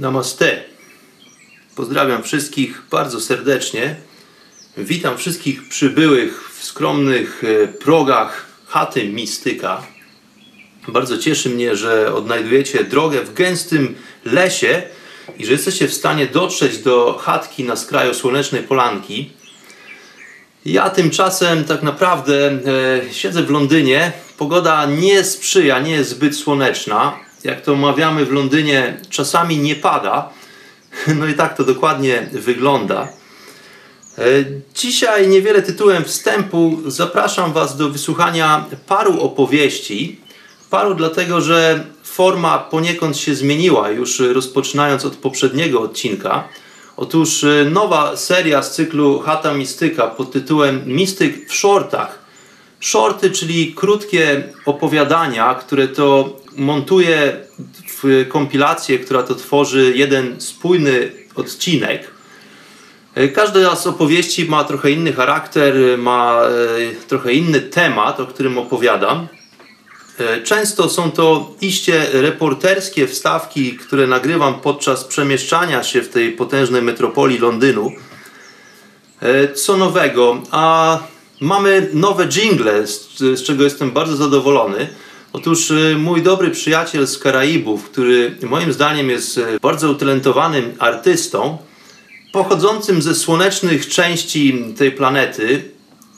Namaste. Pozdrawiam wszystkich bardzo serdecznie. Witam wszystkich przybyłych w skromnych e, progach chaty Mistyka. Bardzo cieszy mnie, że odnajdujecie drogę w gęstym lesie i że jesteście w stanie dotrzeć do chatki na skraju słonecznej polanki. Ja tymczasem tak naprawdę e, siedzę w Londynie. Pogoda nie sprzyja, nie jest zbyt słoneczna. Jak to mawiamy w Londynie, czasami nie pada. No i tak to dokładnie wygląda. E, Dzisiaj niewiele tytułem wstępu zapraszam Was do wysłuchania paru opowieści. Paru dlatego, że forma poniekąd się zmieniła już rozpoczynając od poprzedniego odcinka. Otóż e, nowa seria z cyklu Chata Mistyka pod tytułem Mistyk w shortach. Shorty, czyli krótkie opowiadania, które to montuje w kompilację, która to tworzy jeden spójny odcinek. E, Każda z opowieści ma trochę inny charakter, ma e, trochę inny temat, o którym opowiadam. E, Często są to iście reporterskie wstawki, które nagrywam podczas przemieszczania się w tej potężnej metropolii Londynu. E, Co nowego? A mamy nowe jingle, z czego jestem bardzo zadowolony. Otóż e, mój dobry przyjaciel z Karaibów, który moim zdaniem jest e, bardzo utalentowanym artystą, pochodzącym ze słonecznych części tej planety,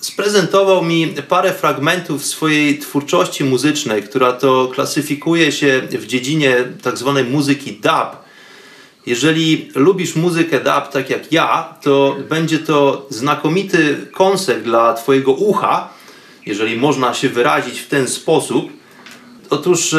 sprezentował mi parę fragmentów swojej twórczości muzycznej, która to klasyfikuje się w dziedzinie tak zwanej muzyki dub. Jeżeli lubisz muzykę dub tak jak ja, to będzie to znakomity koncert dla Twojego ucha, jeżeli można się wyrazić w ten sposób. Otóż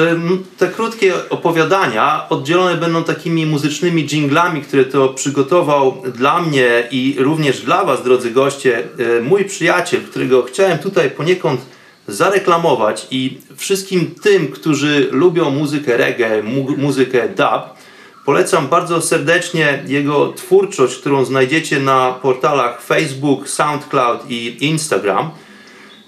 te krótkie opowiadania oddzielone będą takimi muzycznymi jinglami, które to przygotował dla mnie i również dla Was, drodzy goście, e, mój przyjaciel, którego chciałem tutaj poniekąd zareklamować i wszystkim tym, którzy lubią muzykę reggae, mu- muzykę dub, polecam bardzo serdecznie jego twórczość, którą znajdziecie na portalach Facebook, SoundCloud i Instagram.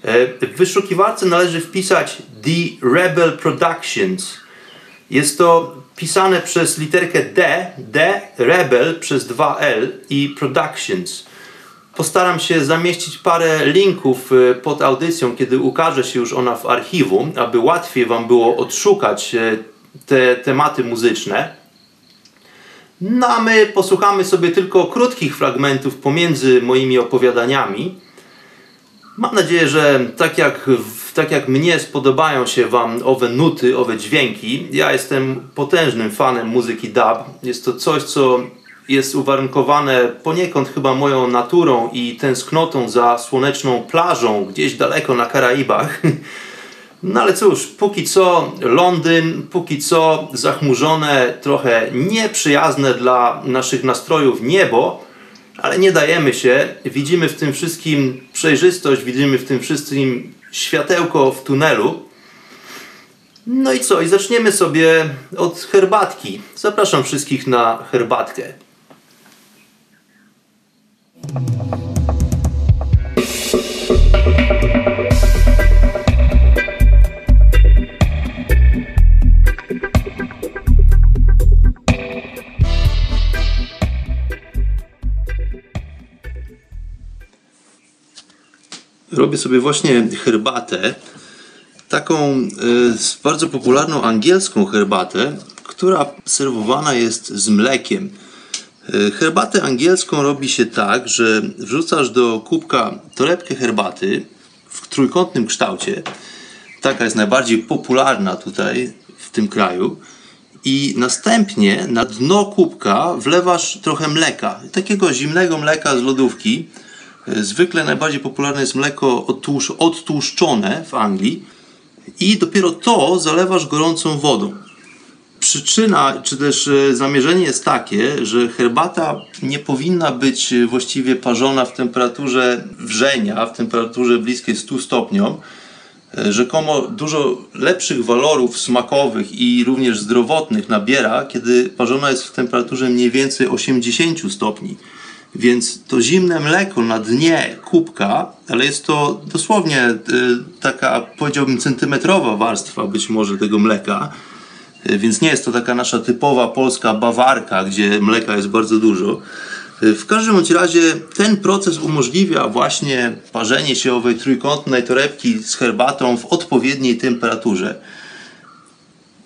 E, W wyszukiwarce należy wpisać The Rebel Productions. Jest to pisane przez literkę D, D, Rebel przez 2L i Productions. Postaram się zamieścić parę linków e, pod audycją, kiedy ukaże się już ona w archiwum, aby łatwiej Wam było odszukać e, te tematy muzyczne. No a my posłuchamy sobie tylko krótkich fragmentów pomiędzy moimi opowiadaniami. Mam nadzieję, że tak jak, tak jak mnie spodobają się Wam owe nuty, owe dźwięki. Ja jestem potężnym fanem muzyki dub. Jest to coś, co jest uwarunkowane poniekąd chyba moją naturą i tęsknotą za słoneczną plażą gdzieś daleko na Karaibach. No ale cóż, póki co Londyn, póki co zachmurzone, trochę nieprzyjazne dla naszych nastrojów niebo, ale nie dajemy się. Widzimy w tym wszystkim przejrzystość, widzimy w tym wszystkim światełko w tunelu. No i co? I zaczniemy sobie od herbatki. Zapraszam wszystkich na herbatkę. Robię sobie właśnie herbatę. Taką y, bardzo popularną angielską herbatę, która serwowana jest z mlekiem. E, herbatę angielską robi się tak, że wrzucasz do kubka torebkę herbaty w trójkątnym kształcie. Taka jest najbardziej popularna tutaj w tym kraju. I następnie na dno kubka wlewasz trochę mleka, takiego zimnego mleka z lodówki. Zwykle najbardziej popularne jest mleko odtłusz, odtłuszczone w Anglii. I dopiero to zalewasz gorącą wodą przyczyna, czy też e, zamierzenie jest takie, że herbata nie powinna być właściwie parzona w temperaturze wrzenia, w temperaturze bliskiej 100 stopniom. E, rzekomo dużo lepszych walorów smakowych i również zdrowotnych nabiera, kiedy parzona jest w temperaturze mniej więcej 80 stopni. Więc to zimne mleko na dnie kubka, ale jest to dosłownie y, taka, powiedziałbym, centymetrowa warstwa być może tego mleka, E, więc nie jest to taka nasza typowa polska bawarka, gdzie mleka jest bardzo dużo. E, w każdym razie ten proces umożliwia właśnie parzenie się owej trójkątnej torebki z herbatą w odpowiedniej temperaturze.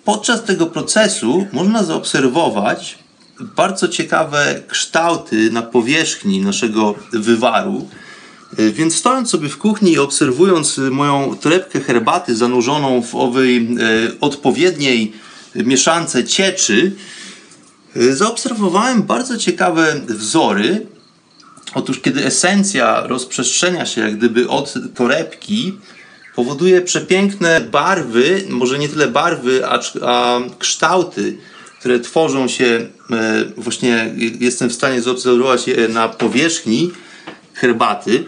Podczas tego procesu można zaobserwować bardzo ciekawe kształty na powierzchni naszego wywaru. E, więc stojąc sobie w kuchni i obserwując moją torebkę herbaty zanurzoną w owej odpowiedniej mieszance cieczy, y, zaobserwowałem bardzo ciekawe wzory. Otóż, kiedy esencja rozprzestrzenia się jak gdyby od torebki, powoduje przepiękne barwy, może nie tyle barwy, a, a kształty, które tworzą się, e, właśnie jestem w stanie zaobserwować je na powierzchni herbaty.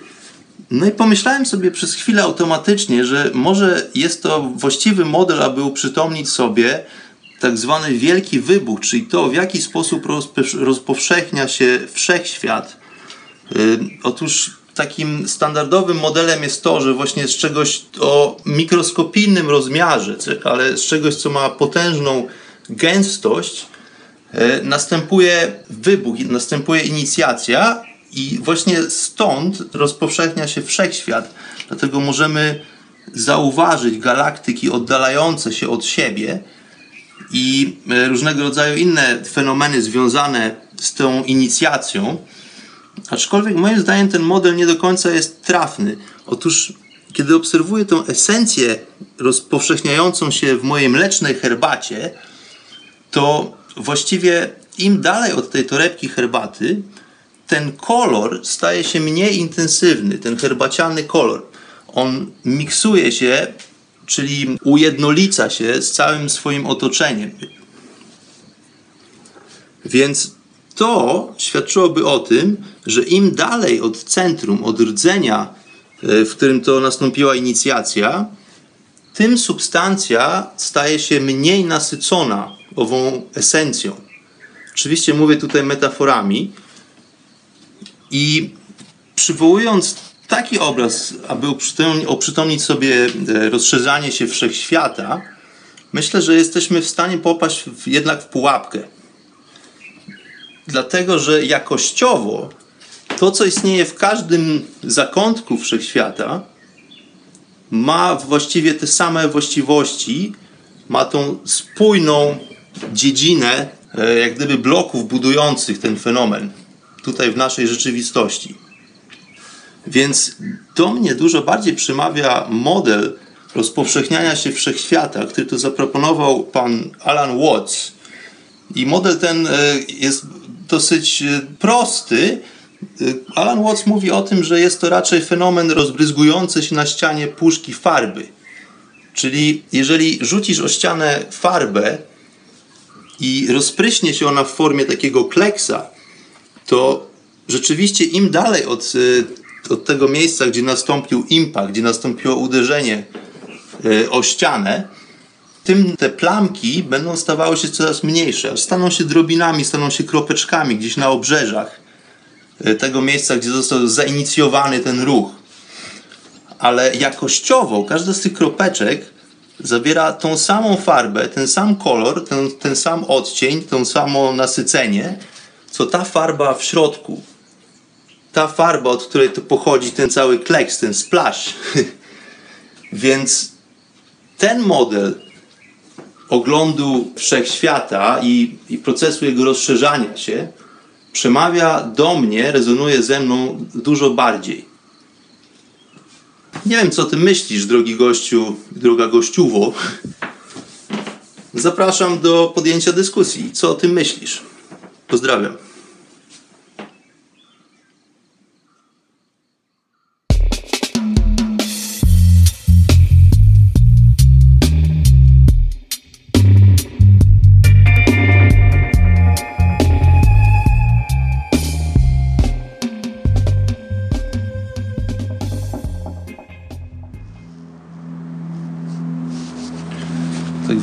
No i pomyślałem sobie przez chwilę automatycznie, że może jest to właściwy model, aby uprzytomnić sobie tak zwany wielki wybuch, czyli to, w jaki sposób rozpowszechnia się wszechświat. Y, otóż takim standardowym modelem jest to, że właśnie z czegoś o mikroskopijnym rozmiarze, ale z czegoś, co ma potężną gęstość, y, następuje wybuch, następuje inicjacja i właśnie stąd rozpowszechnia się wszechświat. Dlatego możemy zauważyć galaktyki oddalające się od siebie, i e, różnego rodzaju inne fenomeny związane z tą inicjacją. Aczkolwiek moim zdaniem ten model nie do końca jest trafny. Otóż, kiedy obserwuję tą esencję rozpowszechniającą się w mojej mlecznej herbacie, to właściwie im dalej od tej torebki herbaty, ten kolor staje się mniej intensywny, ten herbaciany kolor. On miksuje się czyli ujednolica się z całym swoim otoczeniem. Więc to świadczyłoby o tym, że im dalej od centrum, od rdzenia, e, w którym to nastąpiła inicjacja, tym substancja staje się mniej nasycona ową esencją. Oczywiście mówię tutaj metaforami i przywołując taki obraz, aby oprzytomnić sobie e, rozszerzanie się wszechświata, myślę, że jesteśmy w stanie popaść w, jednak w pułapkę. Dlatego, że jakościowo to, co istnieje w każdym zakątku wszechświata, ma właściwie te same właściwości, ma tą spójną dziedzinę, e, jak gdyby bloków budujących ten fenomen tutaj w naszej rzeczywistości. Więc do mnie dużo bardziej przemawia model rozpowszechniania się wszechświata, który tu zaproponował pan Alan Watts. I model ten e, jest dosyć e, prosty. Alan Watts mówi o tym, że jest to raczej fenomen rozbryzgujący się na ścianie puszki farby. Czyli jeżeli rzucisz o ścianę farbę i rozpryśnie się ona w formie takiego kleksa, to rzeczywiście im dalej od od tego miejsca, gdzie nastąpił impact, gdzie nastąpiło uderzenie e, o ścianę, tym te plamki będą stawały się coraz mniejsze, staną się drobinami, staną się kropeczkami gdzieś na obrzeżach e, tego miejsca, gdzie został zainicjowany ten ruch. Ale jakościowo każda z tych kropeczek zawiera tą samą farbę, ten sam kolor, ten, ten sam odcień, to samo nasycenie, co ta farba w środku ta farba, od której to pochodzi ten cały kleks, ten splash. Więc ten model oglądu wszechświata i, i procesu jego rozszerzania się przemawia do mnie, rezonuje ze mną dużo bardziej. Nie wiem, co ty myślisz, drogi gościu, droga gościuwo. Zapraszam do podjęcia dyskusji. Co o tym myślisz? Pozdrawiam.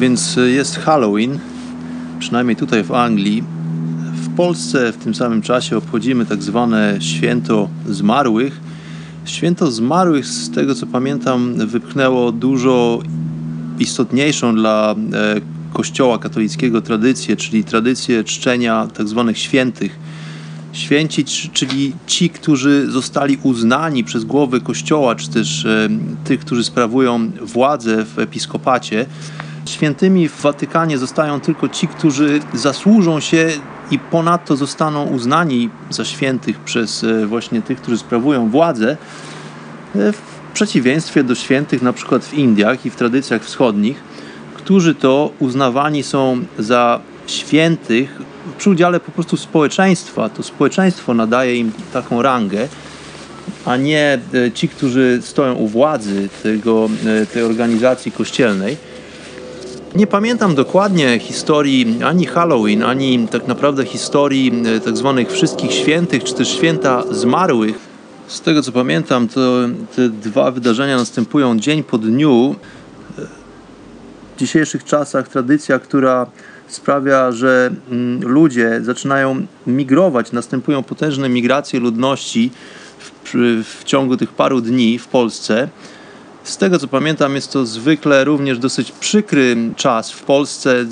Więc jest Halloween, przynajmniej tutaj w Anglii. W Polsce w tym samym czasie obchodzimy tak zwane święto zmarłych. Święto zmarłych, z tego co pamiętam, wypchnęło dużo istotniejszą dla e, Kościoła katolickiego tradycję, czyli tradycję czczenia tak zwanych świętych. Święci, czyli ci, którzy zostali uznani przez głowy Kościoła, czy też e, tych, którzy sprawują władzę w episkopacie. Świętymi w Watykanie zostają tylko ci, którzy zasłużą się i ponadto zostaną uznani za świętych przez e, właśnie tych, którzy sprawują władzę, e, w przeciwieństwie do świętych na przykład w Indiach i w tradycjach wschodnich, którzy to uznawani są za świętych przy udziale po prostu społeczeństwa. To społeczeństwo nadaje im taką rangę, a nie e, ci, którzy stoją u władzy tego, tej organizacji kościelnej. Nie pamiętam dokładnie historii ani Halloween, ani tak naprawdę historii e, tak zwanych wszystkich świętych, czy też święta zmarłych. Z tego co pamiętam, to te dwa wydarzenia następują dzień po dniu. W dzisiejszych czasach tradycja, która sprawia, że mm, ludzie zaczynają migrować, następują potężne migracje ludności w, w ciągu tych paru dni w Polsce. Z tego co pamiętam, jest to zwykle również dosyć przykry czas w Polsce,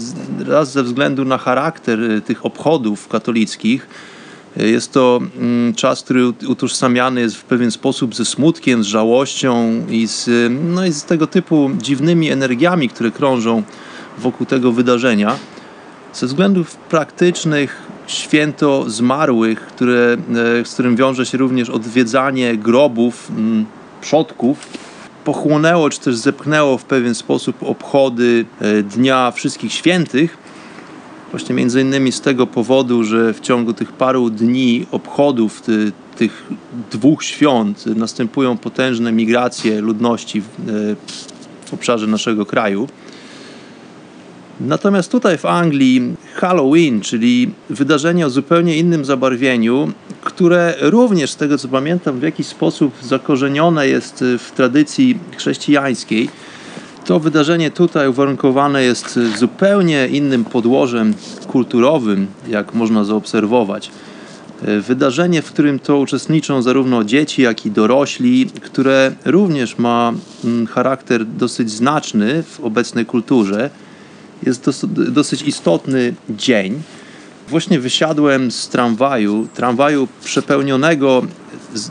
raz ze względu na charakter y, tych obchodów katolickich. Y, jest to mm, czas, który utożsamiany jest w pewien sposób ze smutkiem, z żałością i z, y, no i z tego typu dziwnymi energiami, które krążą wokół tego wydarzenia. Ze względów praktycznych święto zmarłych, które, z którym wiąże się również odwiedzanie grobów mm, przodków, pochłonęło czy też zepchnęło w pewien sposób obchody e, Dnia Wszystkich Świętych. Właśnie między innymi z tego powodu, że w ciągu tych paru dni obchodów ty, tych dwóch świąt następują potężne migracje ludności w, e, w obszarze naszego kraju. Natomiast tutaj w Anglii Halloween, czyli wydarzenie o zupełnie innym zabarwieniu, które również z tego co pamiętam w jakiś sposób zakorzenione jest w tradycji chrześcijańskiej, to wydarzenie tutaj uwarunkowane jest zupełnie innym podłożem kulturowym, jak można zaobserwować. Wydarzenie, w którym to uczestniczą zarówno dzieci, jak i dorośli, które również ma mm, charakter dosyć znaczny w obecnej kulturze jest dosyć istotny dzień. Właśnie wysiadłem z tramwaju, tramwaju przepełnionego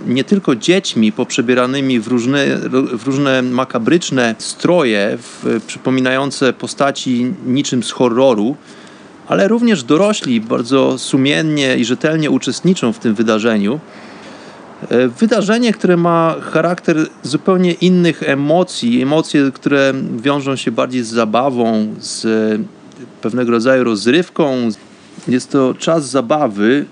nie tylko dziećmi poprzebieranymi w różne, w różne makabryczne stroje, w, przypominające postaci niczym z horroru, ale również dorośli bardzo sumiennie i rzetelnie uczestniczą w tym wydarzeniu. E, wydarzenie, które ma charakter zupełnie innych emocji, emocje, które wiążą się bardziej z zabawą, z pewnego rodzaju rozrywką. Jest to czas zabawy.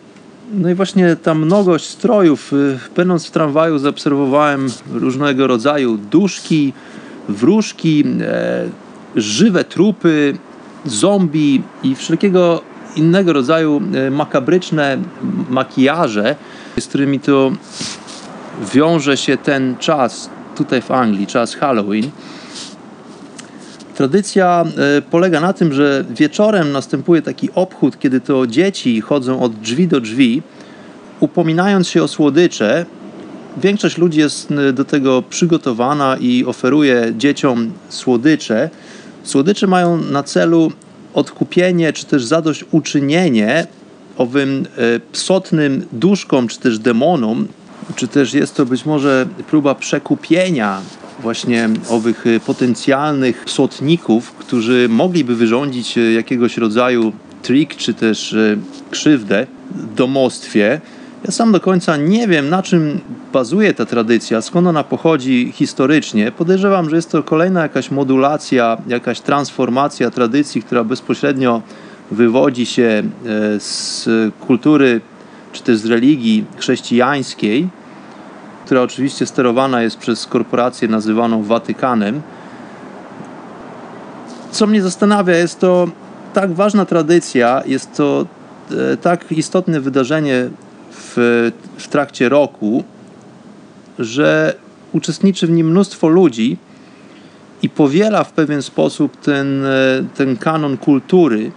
No i właśnie ta mnogość strojów. E, będąc w tramwaju, zaobserwowałem różnego rodzaju duszki, wróżki, e, żywe trupy, zombie i wszelkiego innego rodzaju makabryczne makijaże z którymi to wiąże się ten czas tutaj w Anglii, czas Halloween. Tradycja e, polega na tym, że wieczorem następuje taki obchód, kiedy to dzieci chodzą od drzwi do drzwi, upominając się o słodycze. Większość ludzi jest e, do tego przygotowana i oferuje dzieciom słodycze. Słodycze mają na celu odkupienie czy też zadośćuczynienie owym e, psotnym duszkom, czy też demonom, czy też jest to być może próba przekupienia właśnie owych e, potencjalnych psotników, którzy mogliby wyrządzić e, jakiegoś rodzaju trik, czy też krzywdę. domostwie. Ja sam do końca nie wiem, na czym bazuje ta tradycja, skąd ona pochodzi historycznie. Podejrzewam, że jest to kolejna jakaś modulacja, jakaś transformacja tradycji, która bezpośrednio wywodzi się e, z kultury czy też z religii chrześcijańskiej, która oczywiście sterowana jest przez korporację nazywaną Watykanem. Co mnie zastanawia, jest to tak ważna tradycja, jest to e, tak istotne wydarzenie w, w trakcie roku, że uczestniczy w nim mnóstwo ludzi i powiela w pewien sposób ten, e, ten kanon kultury.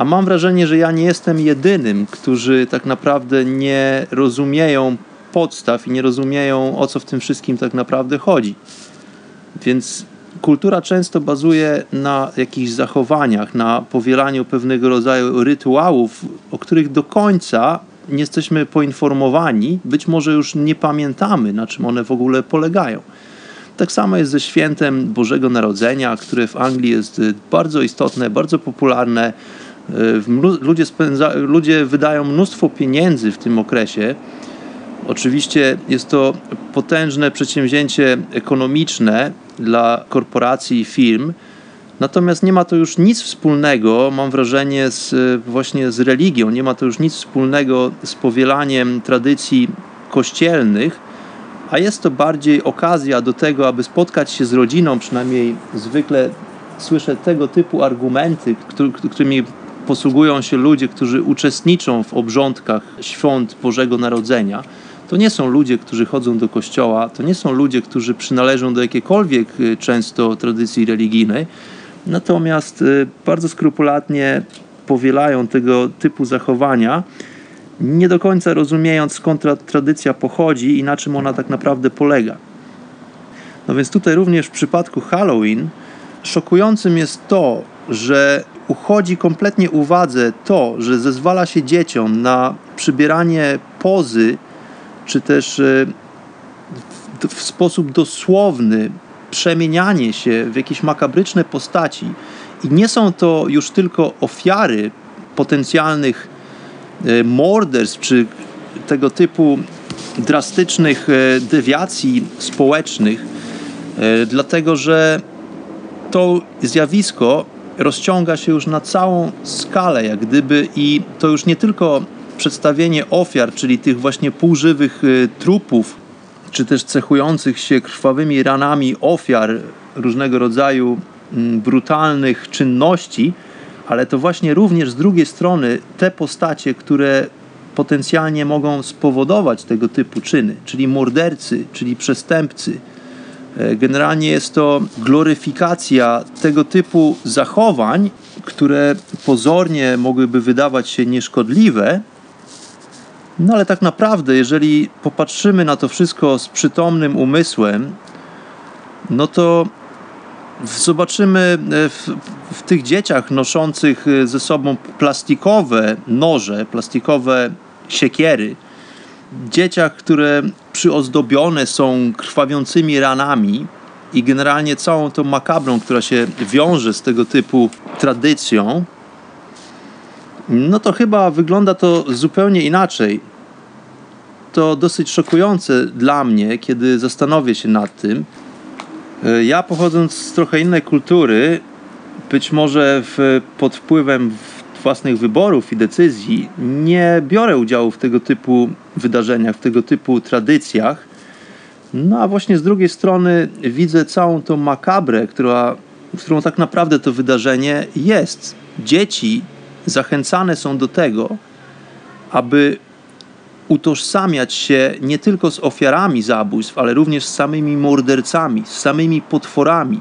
A mam wrażenie, że ja nie jestem jedynym, którzy tak naprawdę nie rozumieją podstaw i nie rozumieją, o co w tym wszystkim tak naprawdę chodzi. Więc kultura często bazuje na jakichś zachowaniach, na powielaniu pewnego rodzaju rytuałów, o których do końca nie jesteśmy poinformowani, być może już nie pamiętamy, na czym one w ogóle polegają. Tak samo jest ze świętem Bożego Narodzenia, które w Anglii jest bardzo istotne, bardzo popularne. Ludzie, spędza, ludzie wydają mnóstwo pieniędzy w tym okresie. Oczywiście jest to potężne przedsięwzięcie ekonomiczne dla korporacji i firm, Natomiast nie ma to już nic wspólnego, mam wrażenie, z, właśnie z religią, nie ma to już nic wspólnego z powielaniem tradycji kościelnych, a jest to bardziej okazja do tego, aby spotkać się z rodziną, przynajmniej zwykle słyszę tego typu argumenty, którymi posługują się ludzie, którzy uczestniczą w obrządkach świąt Bożego Narodzenia. To nie są ludzie, którzy chodzą do kościoła, to nie są ludzie, którzy przynależą do jakiejkolwiek y, często tradycji religijnej, natomiast y, bardzo skrupulatnie powielają tego typu zachowania, nie do końca rozumiejąc skąd ta tradycja pochodzi i na czym ona tak naprawdę polega. No więc tutaj również w przypadku Halloween szokującym jest to, że uchodzi kompletnie uwadze to, że zezwala się dzieciom na przybieranie pozy, czy też y, w sposób dosłowny przemienianie się w jakieś makabryczne postaci. I nie są to już tylko ofiary potencjalnych e, morderstw czy tego typu drastycznych e, dewiacji społecznych, e, dlatego że to zjawisko rozciąga się już na całą skalę, jak gdyby, i to już nie tylko przedstawienie ofiar, czyli tych właśnie półżywych trupów czy też cechujących się krwawymi ranami ofiar różnego rodzaju mm, brutalnych czynności, ale to właśnie również z drugiej strony te postacie, które potencjalnie mogą spowodować tego typu czyny, czyli mordercy, czyli przestępcy. E, generalnie jest to gloryfikacja tego typu zachowań, które pozornie mogłyby wydawać się nieszkodliwe, no ale tak naprawdę, jeżeli popatrzymy na to wszystko z przytomnym umysłem, no to zobaczymy e, w, w, tych dzieciach noszących e, ze sobą plastikowe noże, plastikowe siekiery, dzieciach, które przyozdobione są krwawiącymi ranami i generalnie całą tą makabrą, która się wiąże z tego typu tradycją, no to chyba wygląda to zupełnie inaczej to dosyć szokujące dla mnie, kiedy zastanowię się nad tym. Ja pochodząc z trochę innej kultury, być może w, pod wpływem własnych wyborów i decyzji, nie biorę udziału w tego typu wydarzeniach, w tego typu tradycjach. No a właśnie z drugiej strony widzę całą tą makabrę, która, którą tak naprawdę to wydarzenie jest. Dzieci zachęcane są do tego, aby utożsamiać się nie tylko z ofiarami zabójstw, ale również z samymi mordercami, z samymi potworami.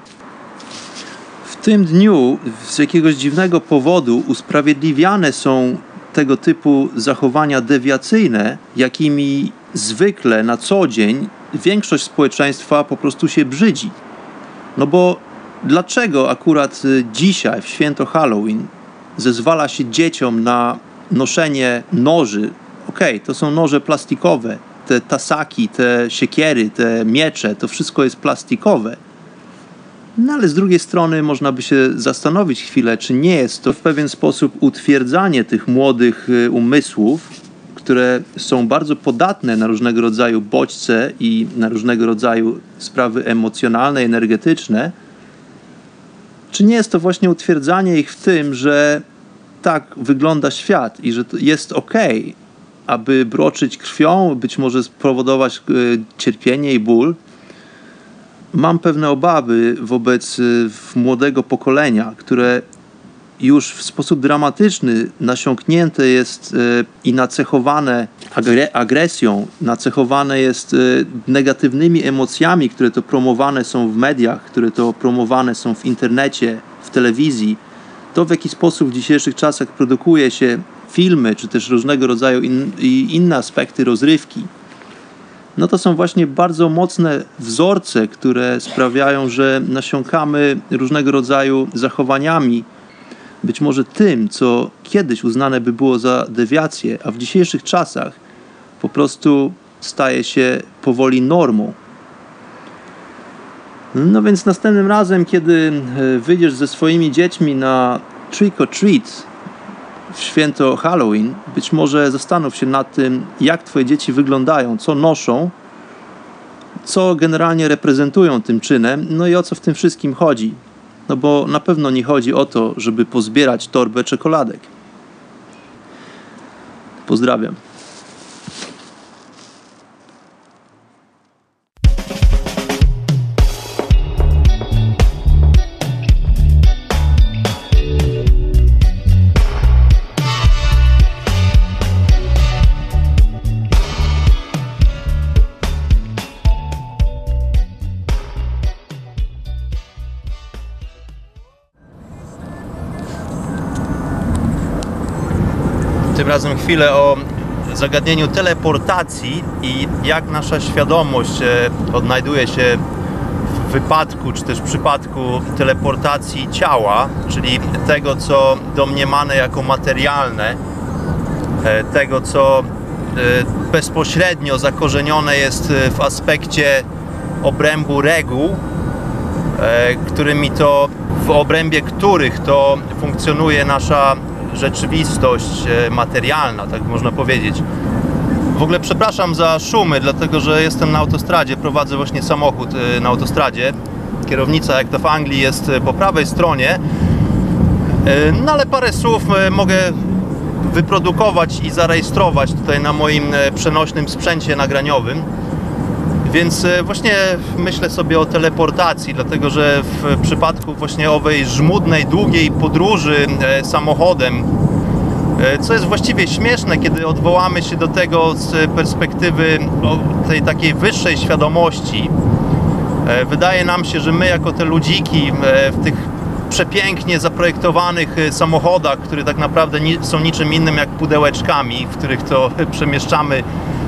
Tym dniu z jakiegoś dziwnego powodu usprawiedliwiane są tego typu zachowania dewiacyjne, jakimi zwykle na co dzień większość społeczeństwa po prostu się brzydzi. No bo dlaczego akurat dzisiaj, w święto Halloween, zezwala się dzieciom na noszenie noży okej, okay, to są noże plastikowe, te tasaki, te siekiery, te miecze, to wszystko jest plastikowe. No ale z drugiej strony można by się zastanowić chwilę, czy nie jest to w pewien sposób utwierdzanie tych młodych y, umysłów, które są bardzo podatne na różnego rodzaju bodźce i na różnego rodzaju sprawy emocjonalne, energetyczne. Czy nie jest to właśnie utwierdzanie ich w tym, że tak wygląda świat i że jest ok, aby broczyć krwią, być może spowodować y, cierpienie i ból? Mam pewne obawy wobec y, młodego pokolenia, które już w sposób dramatyczny nasiąknięte jest y, i nacechowane agresją, nacechowane jest y, negatywnymi emocjami, które to promowane są w mediach, które to promowane są w internecie, w telewizji. To, w jaki sposób w dzisiejszych czasach produkuje się filmy, czy też różnego rodzaju in, inne aspekty rozrywki, no to są właśnie bardzo mocne wzorce, które sprawiają, że nasiąkamy różnego rodzaju zachowaniami, być może tym, co kiedyś uznane by było za dewiację, a w dzisiejszych czasach po prostu staje się powoli normą. No więc następnym razem, kiedy e, wyjdziesz ze swoimi dziećmi na trick or treat, w święto Halloween, być może zastanów się nad tym, jak Twoje dzieci wyglądają, co noszą, co generalnie reprezentują tym czynem, no i o co w tym wszystkim chodzi. No bo na pewno nie chodzi o to, żeby pozbierać torbę czekoladek. Pozdrawiam. Razem chwilę o zagadnieniu teleportacji i jak nasza świadomość e, odnajduje się w wypadku, czy też przypadku teleportacji ciała, czyli tego, co domniemane jako materialne, e, tego, co e, bezpośrednio zakorzenione jest w aspekcie obrębu reguł, którymi to, w obrębie których to funkcjonuje nasza rzeczywistość e, materialna, tak można powiedzieć. W ogóle przepraszam za szumy, dlatego że jestem na autostradzie, prowadzę właśnie samochód e, na autostradzie. Kierownica, jak to w Anglii, jest e, po prawej stronie. No ale parę słów mogę wyprodukować i zarejestrować tutaj na moim przenośnym sprzęcie nagraniowym. Więc właśnie myślę sobie o teleportacji, dlatego że w przypadku właśnie owej żmudnej, długiej podróży samochodem, co jest właściwie śmieszne, kiedy odwołamy się do tego z perspektywy tej takiej wyższej świadomości. Wydaje nam się, że my jako te ludziki w tych przepięknie zaprojektowanych samochodach, które tak naprawdę są niczym innym jak pudełeczkami, w których to przemieszczamy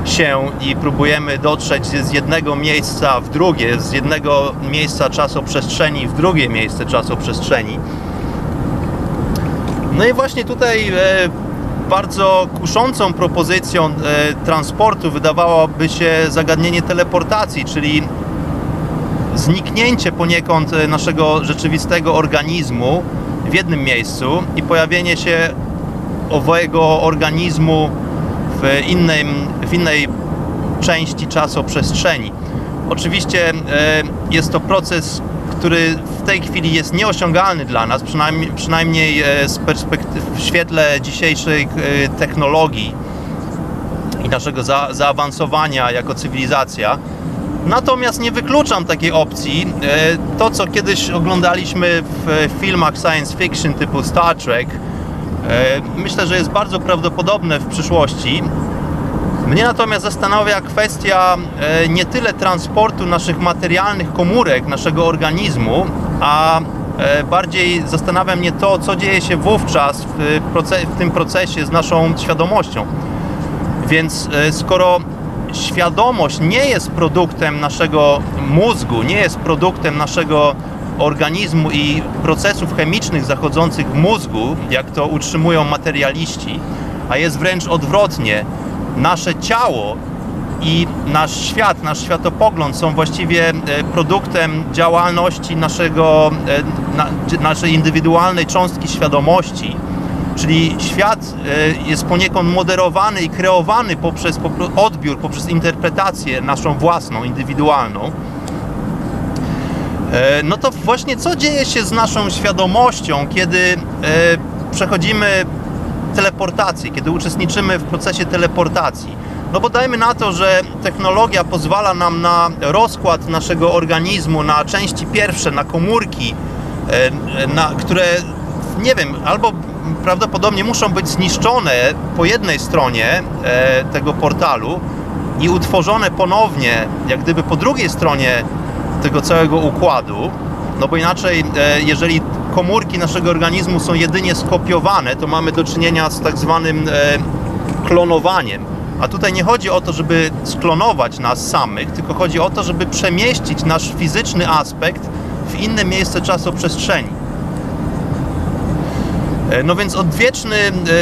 się i próbujemy dotrzeć z jednego miejsca w drugie, z jednego miejsca czasoprzestrzeni w drugie miejsce czasoprzestrzeni. No i właśnie tutaj e, bardzo kuszącą propozycją e, transportu wydawałoby się zagadnienie teleportacji, czyli zniknięcie poniekąd e, naszego rzeczywistego organizmu w jednym miejscu i pojawienie się owego organizmu w, innym, w innej części czasoprzestrzeni. Oczywiście e, jest to proces, który w tej chwili jest nieosiągalny dla nas, przynajmniej, przynajmniej e, z perspektyw, w świetle dzisiejszej e, technologii i naszego za, zaawansowania jako cywilizacja. Natomiast nie wykluczam takiej opcji. To, co kiedyś oglądaliśmy w filmach science fiction typu Star Trek, E, myślę, że jest bardzo prawdopodobne w przyszłości. Mnie natomiast zastanawia kwestia e, nie tyle transportu naszych materialnych komórek, naszego organizmu, a e, bardziej zastanawia mnie to, co dzieje się wówczas w, tym procesie z naszą świadomością. Więc skoro świadomość nie jest produktem naszego mózgu, nie jest produktem naszego organizmu i procesów chemicznych zachodzących w mózgu, jak to utrzymują materialiści, a jest wręcz odwrotnie. Nasze ciało i nasz świat, nasz światopogląd są właściwie e, produktem działalności naszego, e, na, naszej indywidualnej cząstki świadomości. Czyli świat jest poniekąd moderowany i kreowany poprzez odbiór, poprzez interpretację naszą własną, indywidualną. No to właśnie co dzieje się z naszą świadomością, kiedy przechodzimy teleportację, kiedy uczestniczymy w procesie teleportacji. No bo dajmy na to, że technologia pozwala nam na rozkład naszego organizmu na części pierwsze, na komórki, e, na, które nie wiem, albo prawdopodobnie muszą być zniszczone po jednej stronie e, tego portalu i utworzone ponownie, jak gdyby po drugiej stronie tego całego układu. No bo inaczej, e, jeżeli komórki naszego organizmu są jedynie skopiowane, to mamy do czynienia z tak zwanym klonowaniem a tutaj nie chodzi o to, żeby sklonować nas samych, tylko chodzi o to, żeby przemieścić nasz fizyczny aspekt w inne miejsce czasoprzestrzeni. E, no więc odwieczny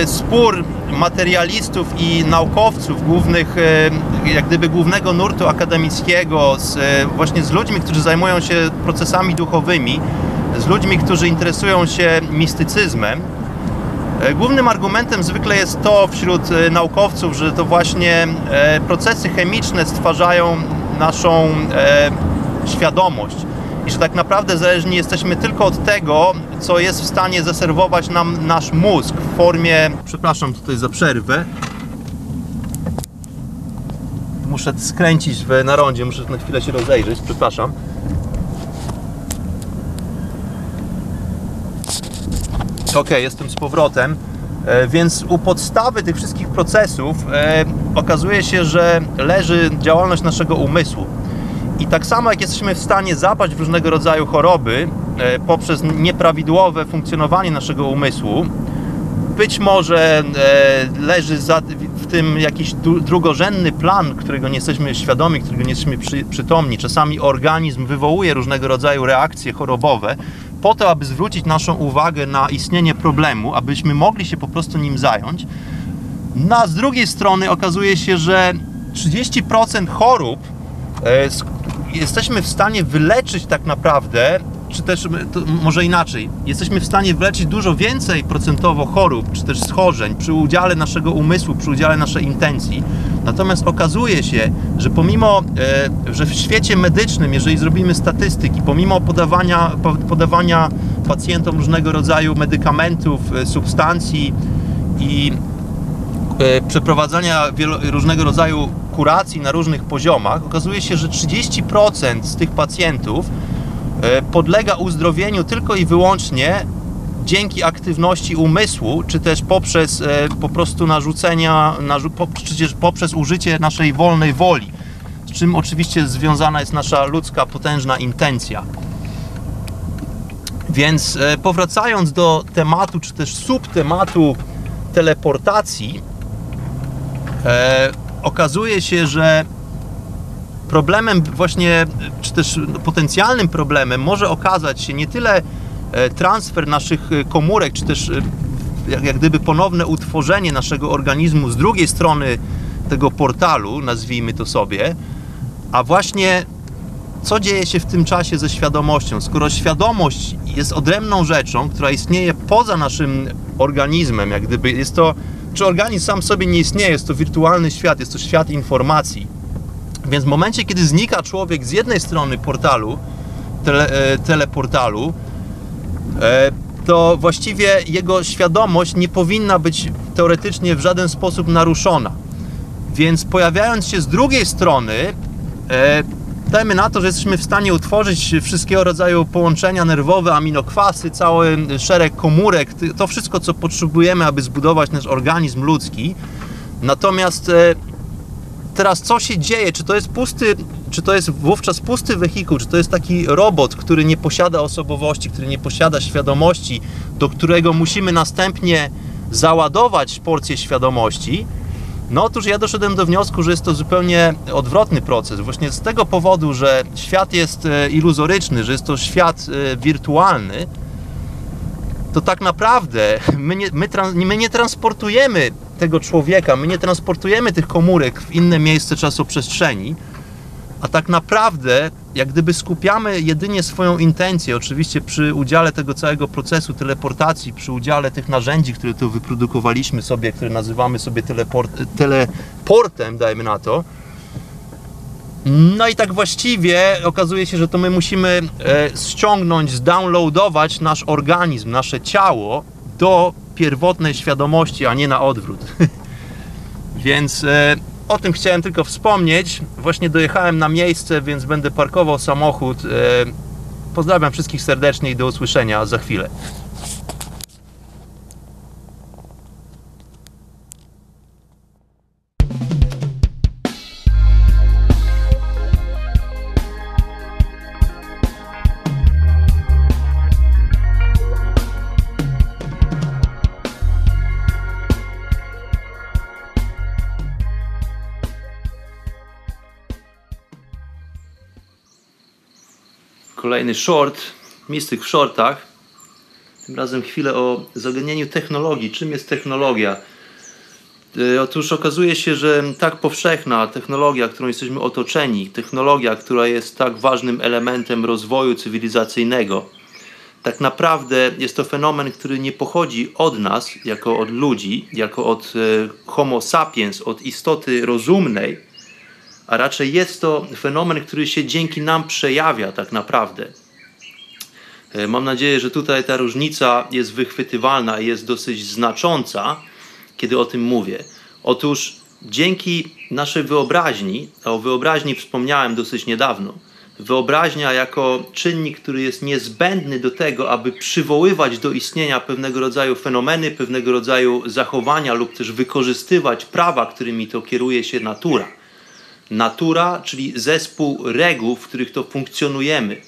e, spór materialistów i naukowców, głównych, e, jak gdyby głównego nurtu akademickiego, z, właśnie z ludźmi, którzy zajmują się procesami duchowymi, z ludźmi, którzy interesują się mistycyzmem, głównym argumentem zwykle jest to wśród naukowców, że to właśnie procesy chemiczne stwarzają naszą świadomość i że tak naprawdę zależni jesteśmy tylko od tego, co jest w stanie zaserwować nam nasz mózg w formie. Przepraszam tutaj za przerwę. Muszę skręcić w narondzie, muszę na chwilę się rozejrzeć, przepraszam. Ok, jestem z powrotem. E, więc u podstawy tych wszystkich procesów e, okazuje się, że leży działalność naszego umysłu. I tak samo jak jesteśmy w stanie zapaść w różnego rodzaju choroby e, poprzez nieprawidłowe funkcjonowanie naszego umysłu, być może leży w tym jakiś drugorzędny plan, którego nie jesteśmy świadomi, którego nie jesteśmy przytomni. Czasami organizm wywołuje różnego rodzaju reakcje chorobowe, po to, aby zwrócić naszą uwagę na istnienie problemu, abyśmy mogli się po prostu nim zająć. No, a z drugiej strony okazuje się, że 30% chorób e, jesteśmy w stanie wyleczyć tak naprawdę czy też może inaczej, jesteśmy w stanie wyleczyć dużo więcej procentowo chorób, czy też schorzeń przy udziale naszego umysłu, przy udziale naszej intencji. Natomiast okazuje się, że pomimo, e, że w świecie medycznym, jeżeli zrobimy statystyki, pomimo podawania, podawania pacjentom różnego rodzaju medykamentów, e, substancji i e, przeprowadzania różnego rodzaju kuracji na różnych poziomach, okazuje się, że 30% z tych pacjentów E, podlega uzdrowieniu tylko i wyłącznie dzięki aktywności umysłu, czy też poprzez e, po prostu narzucenia, też poprzez użycie naszej wolnej woli, z czym oczywiście związana jest nasza ludzka potężna intencja. Więc e, powracając do tematu, czy też subtematu teleportacji, okazuje się, że problemem właśnie, czy też potencjalnym problemem może okazać się nie tyle e, transfer naszych e, komórek, czy też e, jak, jak gdyby ponowne utworzenie naszego organizmu z drugiej strony tego portalu, nazwijmy to sobie, a właśnie co dzieje się w tym czasie ze świadomością. Skoro świadomość jest odrębną rzeczą, która istnieje poza naszym organizmem, jak gdyby jest to, czy organizm sam sobie nie istnieje, jest to wirtualny świat, jest to świat informacji więc w momencie, kiedy znika człowiek z jednej strony portalu, tele, e, teleportalu, e, to właściwie jego świadomość nie powinna być teoretycznie w żaden sposób naruszona. Więc pojawiając się z drugiej strony, e, dajmy na to, że jesteśmy w stanie utworzyć wszystkiego rodzaju połączenia nerwowe, aminokwasy, cały szereg komórek, to wszystko, co potrzebujemy, aby zbudować nasz organizm ludzki. Natomiast teraz co się dzieje? Czy to jest pusty, czy to jest wówczas pusty wehikuł, czy to jest taki robot, który nie posiada osobowości, który nie posiada świadomości, do którego musimy następnie załadować porcję świadomości? No otóż ja doszedłem do wniosku, że jest to zupełnie odwrotny proces. Właśnie z tego powodu, że świat jest e, iluzoryczny, że jest to świat e, wirtualny, to tak naprawdę my nie, my, my nie transportujemy tego człowieka. My nie transportujemy tych komórek w inne miejsce czasoprzestrzeni, a tak naprawdę, jak gdyby skupiamy jedynie swoją intencję, oczywiście przy udziale tego całego procesu teleportacji, przy udziale tych narzędzi, które tu wyprodukowaliśmy sobie, które nazywamy sobie teleport, teleportem, dajmy na to. No i tak właściwie okazuje się, że to my musimy e, ściągnąć, zdownloadować nasz organizm, nasze ciało do pierwotnej świadomości, a nie na odwrót. Więc e, o tym chciałem tylko wspomnieć. Właśnie dojechałem na miejsce, więc będę parkował samochód. E, pozdrawiam wszystkich serdecznie i do usłyszenia za chwilę. Kolejny short, mistyk w shortach. Tym razem chwilę o zagadnieniu technologii. Czym jest technologia? E, otóż okazuje się, że tak powszechna technologia, którą jesteśmy otoczeni, technologia, która jest tak ważnym elementem rozwoju cywilizacyjnego, tak naprawdę jest to fenomen, który nie pochodzi od nas, jako od ludzi, jako od e, Homo sapiens, od istoty rozumnej, a raczej jest to fenomen, który się dzięki nam przejawia tak naprawdę. E, mam nadzieję, że tutaj ta różnica jest wychwytywalna i jest dosyć znacząca, kiedy o tym mówię. Otóż dzięki naszej wyobraźni, a o wyobraźni wspomniałem dosyć niedawno, wyobraźnia jako czynnik, który jest niezbędny do tego, aby przywoływać do istnienia pewnego rodzaju fenomeny, pewnego rodzaju zachowania lub też wykorzystywać prawa, którymi to kieruje się natura Natura, czyli zespół reguł, w których to funkcjonujemy.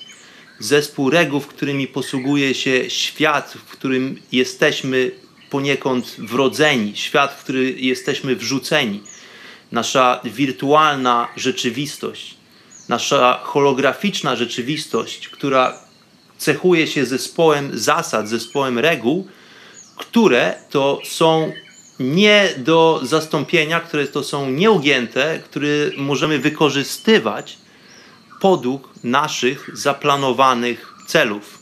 Zespół reguł, którymi posługuje się świat, w którym jesteśmy poniekąd wrodzeni, świat, w który jesteśmy wrzuceni. Nasza wirtualna rzeczywistość, nasza holograficzna rzeczywistość, która cechuje się zespołem zasad, zespołem reguł, które to są nie do zastąpienia, które to są nieugięte, które możemy wykorzystywać podług naszych zaplanowanych celów.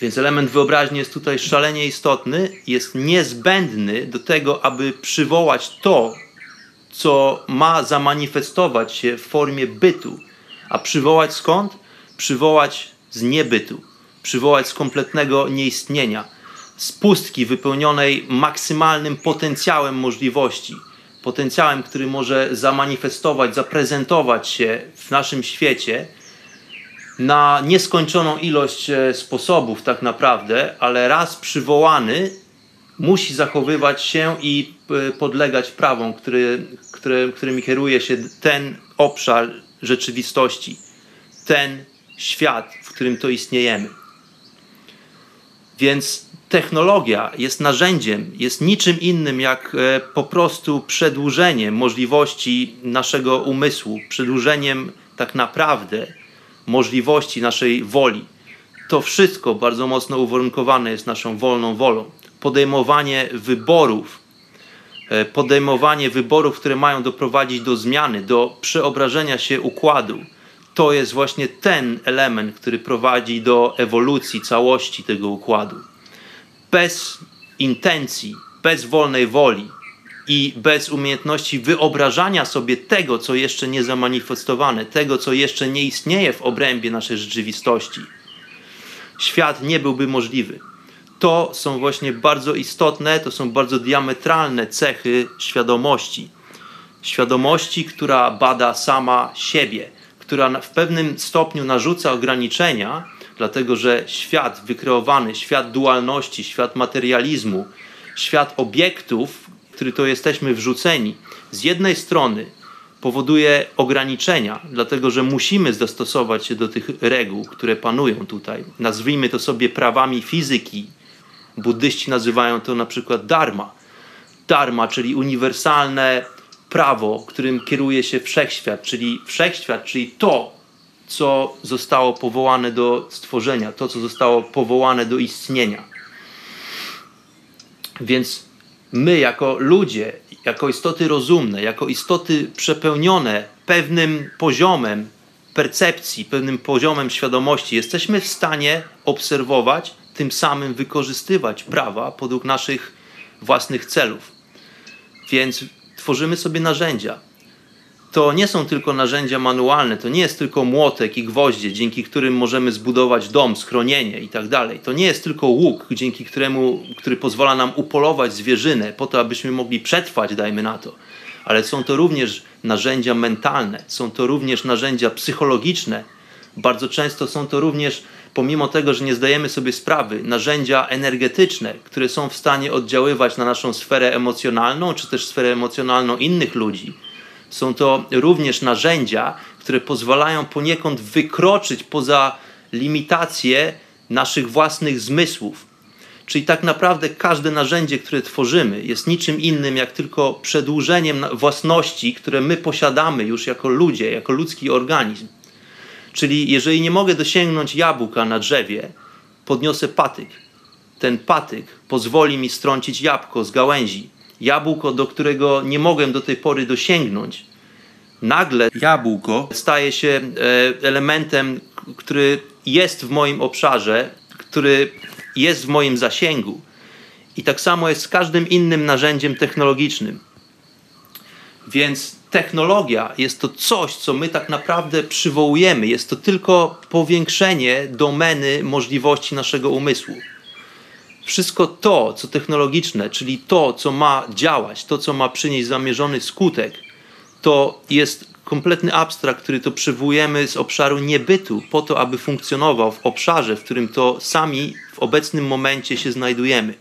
Więc element wyobraźni jest tutaj szalenie istotny, jest niezbędny do tego, aby przywołać to, co ma zamanifestować się w formie bytu. A przywołać skąd? Przywołać z niebytu, przywołać z kompletnego nieistnienia z pustki wypełnionej maksymalnym potencjałem możliwości. Potencjałem, który może zamanifestować, zaprezentować się w naszym świecie na nieskończoną ilość e, sposobów, tak naprawdę, ale raz przywołany, musi zachowywać się i e, podlegać prawom, który, który, którymi kieruje się ten obszar rzeczywistości, ten świat, w którym to istniejemy. Więc technologia jest narzędziem, jest niczym innym jak e, po prostu przedłużeniem możliwości naszego umysłu, przedłużeniem tak naprawdę możliwości naszej woli. To wszystko bardzo mocno uwarunkowane jest naszą wolną wolą. Podejmowanie wyborów, e, podejmowanie wyborów, które mają doprowadzić do zmiany, do przeobrażenia się układu, to jest właśnie ten element, który prowadzi do ewolucji całości tego układu bez intencji, bez wolnej woli i bez umiejętności wyobrażania sobie tego, co jeszcze nie zamanifestowane, tego, co jeszcze nie istnieje w obrębie naszej rzeczywistości, świat nie byłby możliwy. To są właśnie bardzo istotne, to są bardzo diametralne cechy świadomości. Świadomości, która bada sama siebie, która w pewnym stopniu narzuca ograniczenia, dlatego że świat wykreowany, świat dualności, świat materializmu, świat obiektów, w który to jesteśmy wrzuceni, z jednej strony powoduje ograniczenia, dlatego że musimy zastosować się do tych reguł, które panują tutaj. Nazwijmy to sobie prawami fizyki. Buddyści nazywają to na przykład dharma. Dharma, czyli uniwersalne prawo, którym kieruje się wszechświat, czyli wszechświat, czyli to, co zostało powołane do stworzenia, to, co zostało powołane do istnienia. Więc my jako ludzie, jako istoty rozumne, jako istoty przepełnione pewnym poziomem percepcji, pewnym poziomem świadomości, jesteśmy w stanie obserwować, tym samym wykorzystywać prawa podług naszych własnych celów. Więc tworzymy sobie narzędzia. To nie są tylko narzędzia manualne, to nie jest tylko młotek i gwoździe, dzięki którym możemy zbudować dom, schronienie i tak dalej. To nie jest tylko łuk, dzięki któremu, który pozwala nam upolować zwierzynę po to, abyśmy mogli przetrwać, dajmy na to. Ale są to również narzędzia mentalne, są to również narzędzia psychologiczne. Bardzo często są to również, pomimo tego, że nie zdajemy sobie sprawy, narzędzia energetyczne, które są w stanie oddziaływać na naszą sferę emocjonalną, czy też sferę emocjonalną innych ludzi. Są to również narzędzia, które pozwalają poniekąd wykroczyć poza limitacje naszych własnych zmysłów. Czyli tak naprawdę każde narzędzie, które tworzymy, jest niczym innym jak tylko przedłużeniem własności, które my posiadamy już jako ludzie, jako ludzki organizm. Czyli jeżeli nie mogę dosięgnąć jabłka na drzewie, podniosę patyk. Ten patyk pozwoli mi strącić jabłko z gałęzi. Jabłko, do którego nie mogłem do tej pory dosięgnąć. Nagle jabłko staje się e, elementem, który jest w moim obszarze, który jest w moim zasięgu. I tak samo jest z każdym innym narzędziem technologicznym. Więc technologia jest to coś, co my tak naprawdę przywołujemy. Jest to tylko powiększenie domeny możliwości naszego umysłu. Wszystko to, co technologiczne, czyli to, co ma działać, to, co ma przynieść zamierzony skutek, to jest kompletny abstrakt, który to przywołujemy z obszaru niebytu, po to, aby funkcjonował w obszarze, w którym to sami w obecnym momencie się znajdujemy.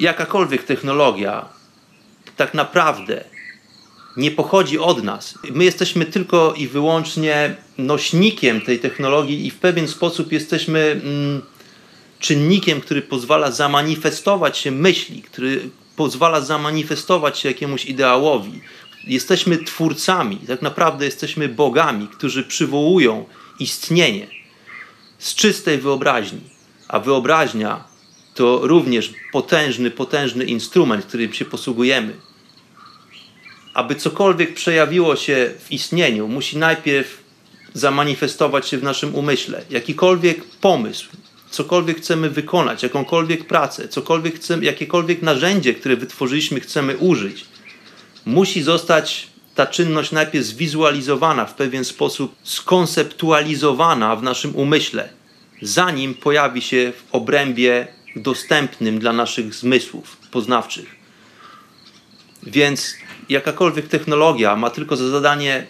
Jakakolwiek technologia tak naprawdę nie pochodzi od nas. My jesteśmy tylko i wyłącznie nośnikiem tej technologii i w pewien sposób jesteśmy mm, czynnikiem, który pozwala zamanifestować się myśli, który pozwala zamanifestować się jakiemuś ideałowi, jesteśmy twórcami, tak naprawdę jesteśmy bogami, którzy przywołują istnienie z czystej wyobraźni. A wyobraźnia to również potężny, potężny instrument, którym się posługujemy. Aby cokolwiek przejawiło się w istnieniu, musi najpierw zamanifestować się w naszym umyśle. Jakikolwiek pomysł, cokolwiek chcemy wykonać, jakąkolwiek pracę, cokolwiek chcemy, jakiekolwiek narzędzie, które wytworzyliśmy, chcemy użyć – musi zostać ta czynność najpierw zwizualizowana w pewien sposób, skonceptualizowana w naszym umyśle, zanim pojawi się w obrębie dostępnym dla naszych zmysłów poznawczych. Więc jakakolwiek technologia ma tylko za zadanie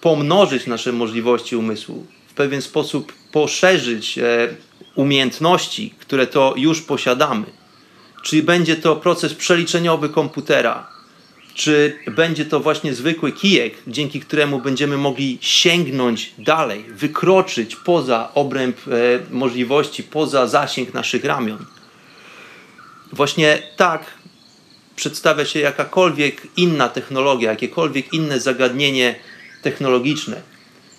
pomnożyć nasze możliwości umysłu, w pewien sposób poszerzyć e, umiejętności, które to już posiadamy. Czyli będzie to proces przeliczeniowy komputera, czy będzie to właśnie zwykły kijek, dzięki któremu będziemy mogli sięgnąć dalej, wykroczyć poza obręb e, możliwości, poza zasięg naszych ramion. Właśnie tak przedstawia się jakakolwiek inna technologia, jakiekolwiek inne zagadnienie technologiczne.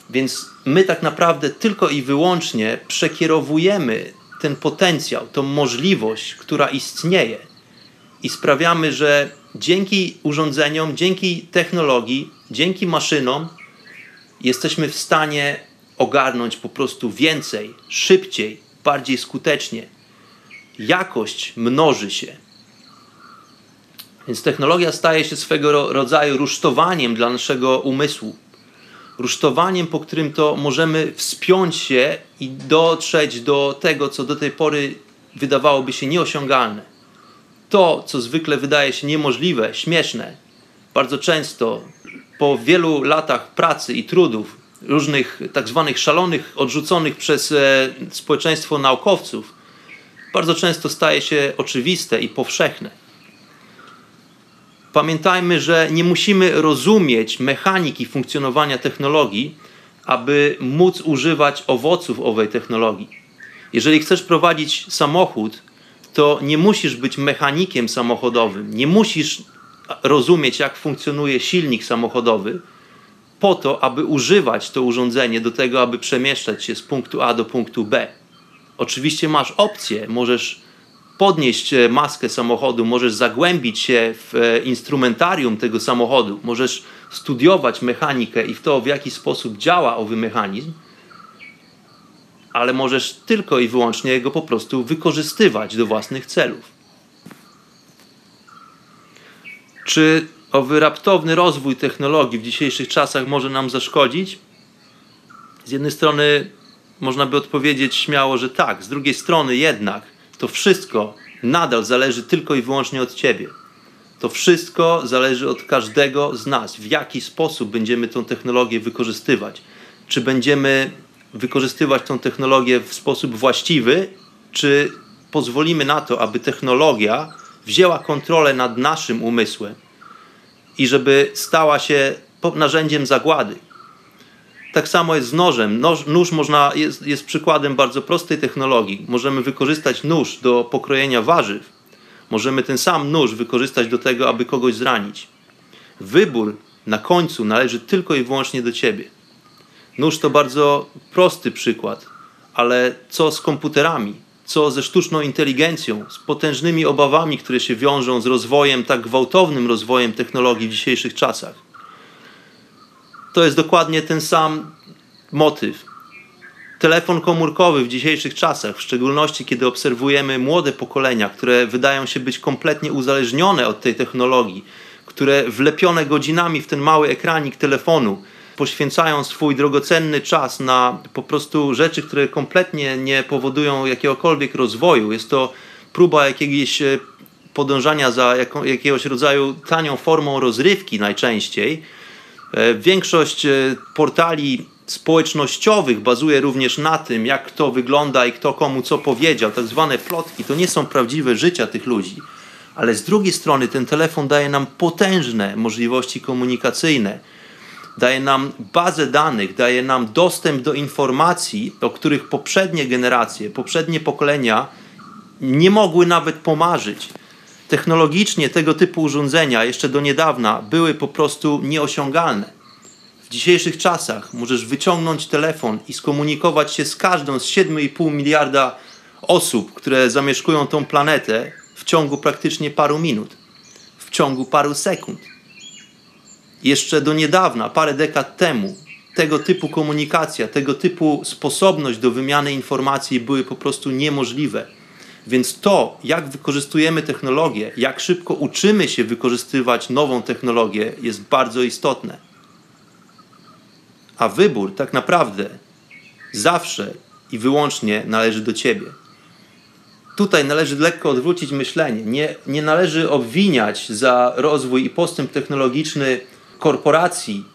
Więc my tak naprawdę tylko i wyłącznie przekierowujemy ten potencjał, tą możliwość, która istnieje i sprawiamy, że dzięki urządzeniom, dzięki technologii, dzięki maszynom jesteśmy w stanie ogarnąć po prostu więcej, szybciej, bardziej skutecznie. Jakość mnoży się. Więc technologia staje się swego rodzaju rusztowaniem dla naszego umysłu. Rusztowaniem, po którym to możemy wspiąć się i dotrzeć do tego, co do tej pory wydawałoby się nieosiągalne to, co zwykle wydaje się niemożliwe, śmieszne, bardzo często po wielu latach pracy i trudów, różnych tak zwanych szalonych, odrzuconych przez e, społeczeństwo naukowców, bardzo często staje się oczywiste i powszechne. Pamiętajmy, że nie musimy rozumieć mechaniki funkcjonowania technologii, aby móc używać owoców owej technologii. Jeżeli chcesz prowadzić samochód, to nie musisz być mechanikiem samochodowym, nie musisz rozumieć, jak funkcjonuje silnik samochodowy, po to, aby używać to urządzenie do tego, aby przemieszczać się z punktu A do punktu B. Oczywiście masz opcję, możesz podnieść e, maskę samochodu, możesz zagłębić się w e, instrumentarium tego samochodu, możesz studiować mechanikę i w to, w jaki sposób działa owy mechanizm, ale możesz tylko i wyłącznie go po prostu wykorzystywać do własnych celów. Czy owy raptowny rozwój technologii w dzisiejszych czasach może nam zaszkodzić? Z jednej strony można by odpowiedzieć śmiało, że tak, z drugiej strony jednak to wszystko nadal zależy tylko i wyłącznie od Ciebie. To wszystko zależy od każdego z nas, w jaki sposób będziemy tą technologię wykorzystywać. Czy będziemy wykorzystywać tą technologię w sposób właściwy, czy pozwolimy na to, aby technologia wzięła kontrolę nad naszym umysłem i żeby stała się narzędziem zagłady. Tak samo jest z nożem. Noż, nóż można, jest, jest przykładem bardzo prostej technologii. Możemy wykorzystać nóż do pokrojenia warzyw. Możemy ten sam nóż wykorzystać do tego, aby kogoś zranić. Wybór na końcu należy tylko i wyłącznie do ciebie. Nóż to bardzo prosty przykład, ale co z komputerami? Co ze sztuczną inteligencją, z potężnymi obawami, które się wiążą z rozwojem, tak gwałtownym rozwojem technologii w dzisiejszych czasach? To jest dokładnie ten sam motyw. Telefon komórkowy w dzisiejszych czasach, w szczególności kiedy obserwujemy młode pokolenia, które wydają się być kompletnie uzależnione od tej technologii, które wlepione godzinami w ten mały ekranik telefonu poświęcają swój drogocenny czas na po prostu rzeczy, które kompletnie nie powodują jakiegokolwiek rozwoju. Jest to próba jakiegoś e, podążania za jakiegoś rodzaju tanią formą rozrywki najczęściej. E, większość e, portali społecznościowych bazuje również na tym, jak kto wygląda i kto komu co powiedział. Tak zwane plotki to nie są prawdziwe życia tych ludzi. Ale z drugiej strony ten telefon daje nam potężne możliwości komunikacyjne daje nam bazę danych, daje nam dostęp do informacji, o których poprzednie generacje, poprzednie pokolenia nie mogły nawet pomarzyć. Technologicznie tego typu urządzenia jeszcze do niedawna były po prostu nieosiągalne. W dzisiejszych czasach możesz wyciągnąć telefon i skomunikować się z każdą z 7,5 miliarda osób, które zamieszkują tą planetę w ciągu praktycznie paru minut, w ciągu paru sekund. Jeszcze do niedawna, parę dekad temu, tego typu komunikacja, tego typu sposobność do wymiany informacji były po prostu niemożliwe. Więc to, jak wykorzystujemy technologię, jak szybko uczymy się wykorzystywać nową technologię, jest bardzo istotne. A wybór tak naprawdę zawsze i wyłącznie należy do ciebie. Tutaj należy lekko odwrócić myślenie. Nie, nie należy obwiniać za rozwój i postęp technologiczny korporacji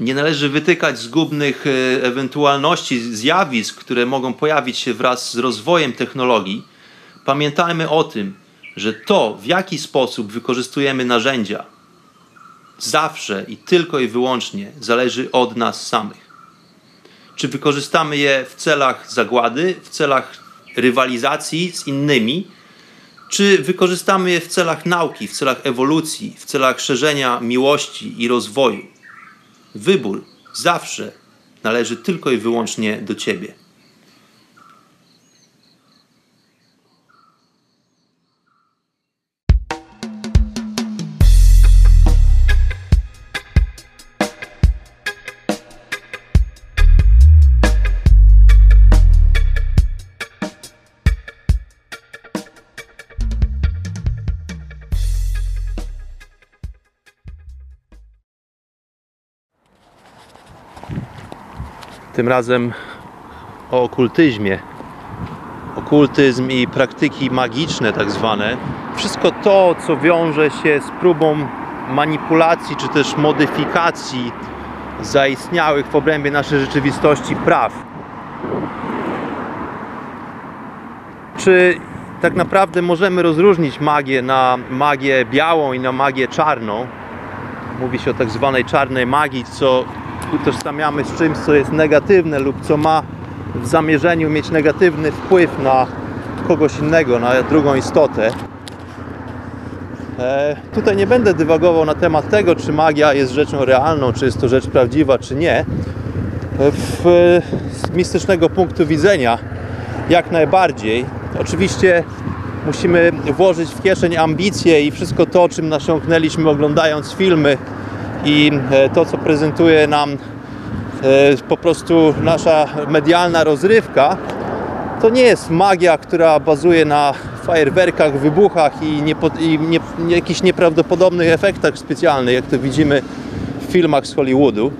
nie należy wytykać zgubnych e, ewentualności, zjawisk, które mogą pojawić się wraz z rozwojem technologii. Pamiętajmy o tym, że to, w jaki sposób wykorzystujemy narzędzia, zawsze i tylko i wyłącznie zależy od nas samych. Czy wykorzystamy je w celach zagłady, w celach rywalizacji z innymi, czy wykorzystamy je w celach nauki, w celach ewolucji, w celach szerzenia miłości i rozwoju? Wybór zawsze należy tylko i wyłącznie do Ciebie. Tym razem o okultyzmie. Okultyzm i praktyki magiczne, tak zwane. Wszystko to, co wiąże się z próbą manipulacji czy też modyfikacji zaistniałych w obrębie naszej rzeczywistości praw. Czy tak naprawdę możemy rozróżnić magię na magię białą i na magię czarną? Mówi się o tak zwanej czarnej magii, co utożsamiamy z czymś, co jest negatywne lub co ma w zamierzeniu mieć negatywny wpływ na kogoś innego, na drugą istotę. E, tutaj nie będę dywagował na temat tego, czy magia jest rzeczą realną, czy jest to rzecz prawdziwa, czy nie. E, w, z mistycznego punktu widzenia, jak najbardziej. Oczywiście musimy włożyć w kieszeń ambicje i wszystko to, czym nasiąknęliśmy oglądając filmy i e, to, co prezentuje nam e, po prostu nasza medialna rozrywka, to nie jest magia, która bazuje na fajerwerkach, wybuchach i, niepo, i nie, jakichś nieprawdopodobnych efektach specjalnych, jak to widzimy w filmach z Hollywoodu.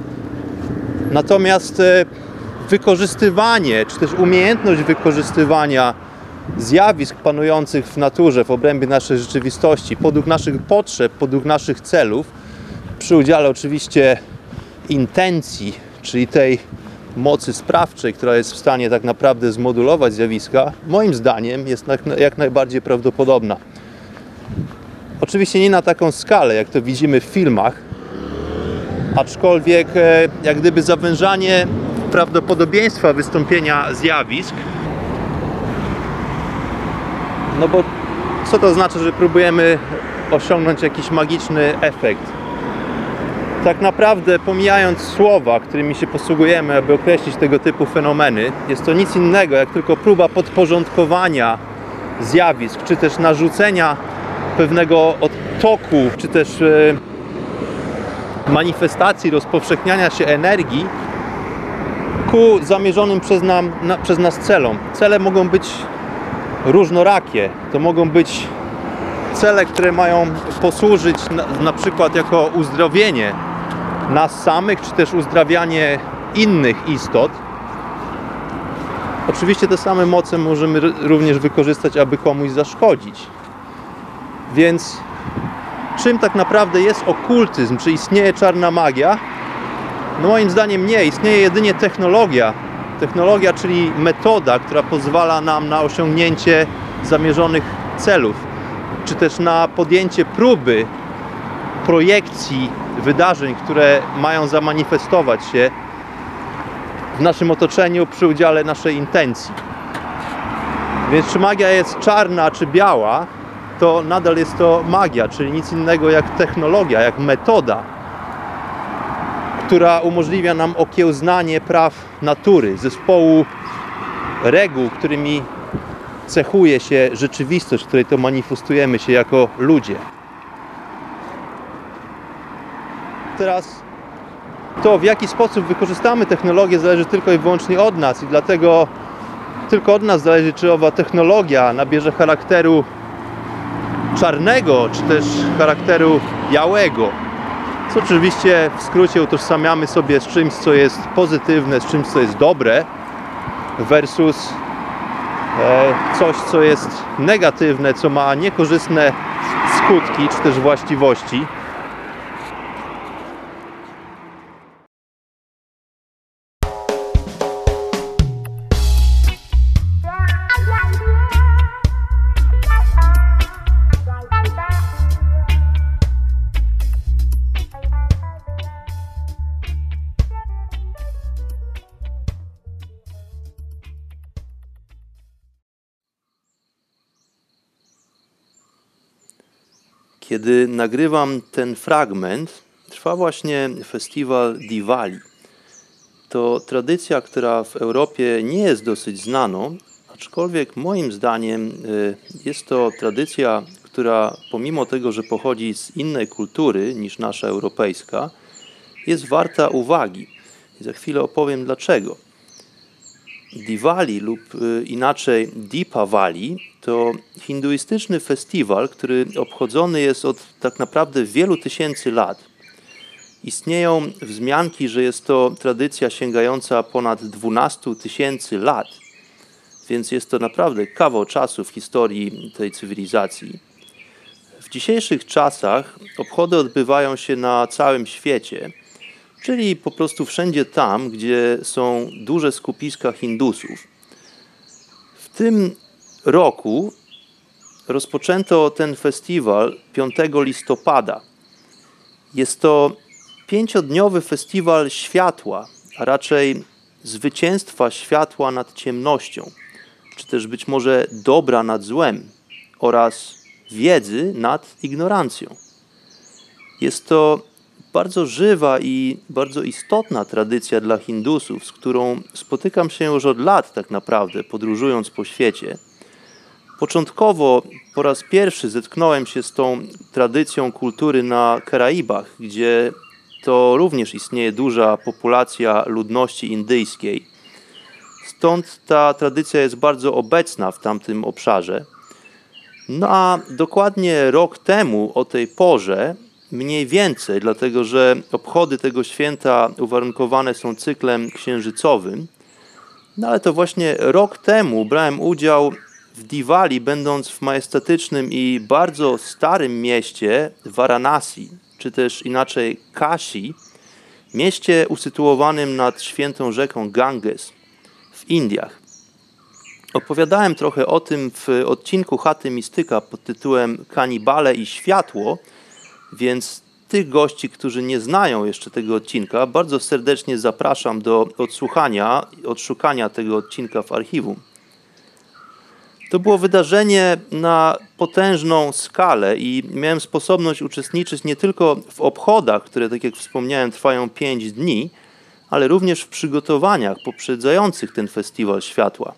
Natomiast e, wykorzystywanie, czy też umiejętność wykorzystywania zjawisk panujących w naturze, w obrębie naszej rzeczywistości, podług naszych potrzeb, podług naszych celów, przy udziale oczywiście intencji, czyli tej mocy sprawczej, która jest w stanie tak naprawdę zmodulować zjawiska, moim zdaniem jest jak najbardziej prawdopodobna. Oczywiście nie na taką skalę, jak to widzimy w filmach, aczkolwiek e, jak gdyby zawężanie prawdopodobieństwa wystąpienia zjawisk no bo co to znaczy, że próbujemy osiągnąć jakiś magiczny efekt? Tak naprawdę, pomijając słowa, którymi się posługujemy, aby określić tego typu fenomeny, jest to nic innego jak tylko próba podporządkowania zjawisk, czy też narzucenia pewnego odtoku, czy też e, manifestacji rozpowszechniania się energii ku zamierzonym przez, nam, na, przez nas celom. Cele mogą być różnorakie. To mogą być cele, które mają posłużyć na, na przykład jako uzdrowienie nas samych, czy też uzdrawianie innych istot. Oczywiście te same moce możemy również wykorzystać, aby komuś zaszkodzić. Więc czym tak naprawdę jest okultyzm? Czy istnieje czarna magia? No moim zdaniem nie. Istnieje jedynie technologia, Technologia, czyli metoda, która pozwala nam na osiągnięcie zamierzonych celów, czy też na podjęcie próby projekcji wydarzeń, które mają zamanifestować się w naszym otoczeniu przy udziale naszej intencji. Więc czy magia jest czarna czy biała, to nadal jest to magia, czyli nic innego jak technologia, jak metoda, która umożliwia nam okiełznanie praw natury, zespołu reguł, którymi cechuje się rzeczywistość, w której to manifestujemy się jako ludzie. Teraz to, w jaki sposób wykorzystamy technologię, zależy tylko i wyłącznie od nas, i dlatego tylko od nas zależy, czy owa technologia nabierze charakteru czarnego, czy też charakteru białego co oczywiście w skrócie utożsamiamy sobie z czymś, co jest pozytywne, z czymś, co jest dobre, versus e, coś, co jest negatywne, co ma niekorzystne skutki czy też właściwości. Kiedy nagrywam ten fragment, trwa właśnie festiwal Diwali. To tradycja, która w Europie nie jest dosyć znaną, aczkolwiek moim zdaniem y, jest to tradycja, która pomimo tego, że pochodzi z innej kultury niż nasza europejska, jest warta uwagi. I za chwilę opowiem dlaczego. Diwali lub y, inaczej Deepavali to hinduistyczny festiwal, który obchodzony jest od tak naprawdę wielu tysięcy lat. Istnieją wzmianki, że jest to tradycja sięgająca ponad 12 tysięcy lat, więc jest to naprawdę kawał czasu w historii tej cywilizacji. W dzisiejszych czasach obchody odbywają się na całym świecie, czyli po prostu wszędzie tam, gdzie są duże skupiska Hindusów. W tym roku rozpoczęto ten festiwal 5 listopada. Jest to pięciodniowy festiwal światła, a raczej zwycięstwa światła nad ciemnością, czy też być może dobra nad złem oraz wiedzy nad ignorancją. Jest to bardzo żywa i bardzo istotna tradycja dla Hindusów, z którą spotykam się już od lat tak naprawdę, podróżując po świecie Początkowo po raz pierwszy zetknąłem się z tą tradycją kultury na Karaibach, gdzie to również istnieje duża populacja ludności indyjskiej. Stąd ta tradycja jest bardzo obecna w tamtym obszarze. No a dokładnie rok temu o tej porze, mniej więcej, dlatego że obchody tego święta uwarunkowane są cyklem księżycowym, no ale to właśnie rok temu brałem udział w Diwali, będąc w majestatycznym i bardzo starym mieście Varanasi, czy też inaczej Kashi, mieście usytuowanym nad świętą rzeką Ganges w Indiach. Opowiadałem trochę o tym w odcinku Chaty Mistyka pod tytułem Kanibale i światło, więc tych gości, którzy nie znają jeszcze tego odcinka, bardzo serdecznie zapraszam do odsłuchania, odszukania tego odcinka w archiwum. To było wydarzenie na potężną skalę i miałem sposobność uczestniczyć nie tylko w obchodach, które, tak jak wspomniałem, trwają 5 dni, ale również w przygotowaniach poprzedzających ten festiwal światła.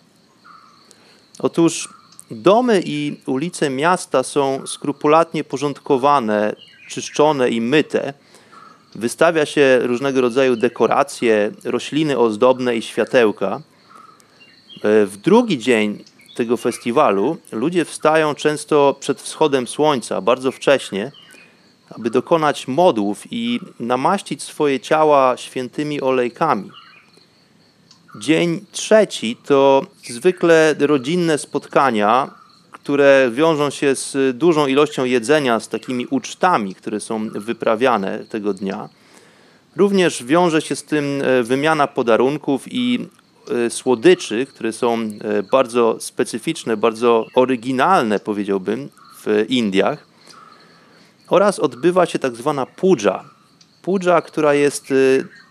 Otóż domy i ulice miasta są skrupulatnie porządkowane, czyszczone i myte. Wystawia się różnego rodzaju dekoracje, rośliny ozdobne i światełka. W drugi dzień tego festiwalu ludzie wstają często przed wschodem słońca, bardzo wcześnie, aby dokonać modłów i namaścić swoje ciała świętymi olejkami. Dzień trzeci to zwykle rodzinne spotkania, które wiążą się z dużą ilością jedzenia, z takimi ucztami, które są wyprawiane tego dnia. Również wiąże się z tym e, wymiana podarunków i e, słodyczy, które są e, bardzo specyficzne, bardzo oryginalne, powiedziałbym, w Indiach. Oraz odbywa się tak zwana puja. Puja, która jest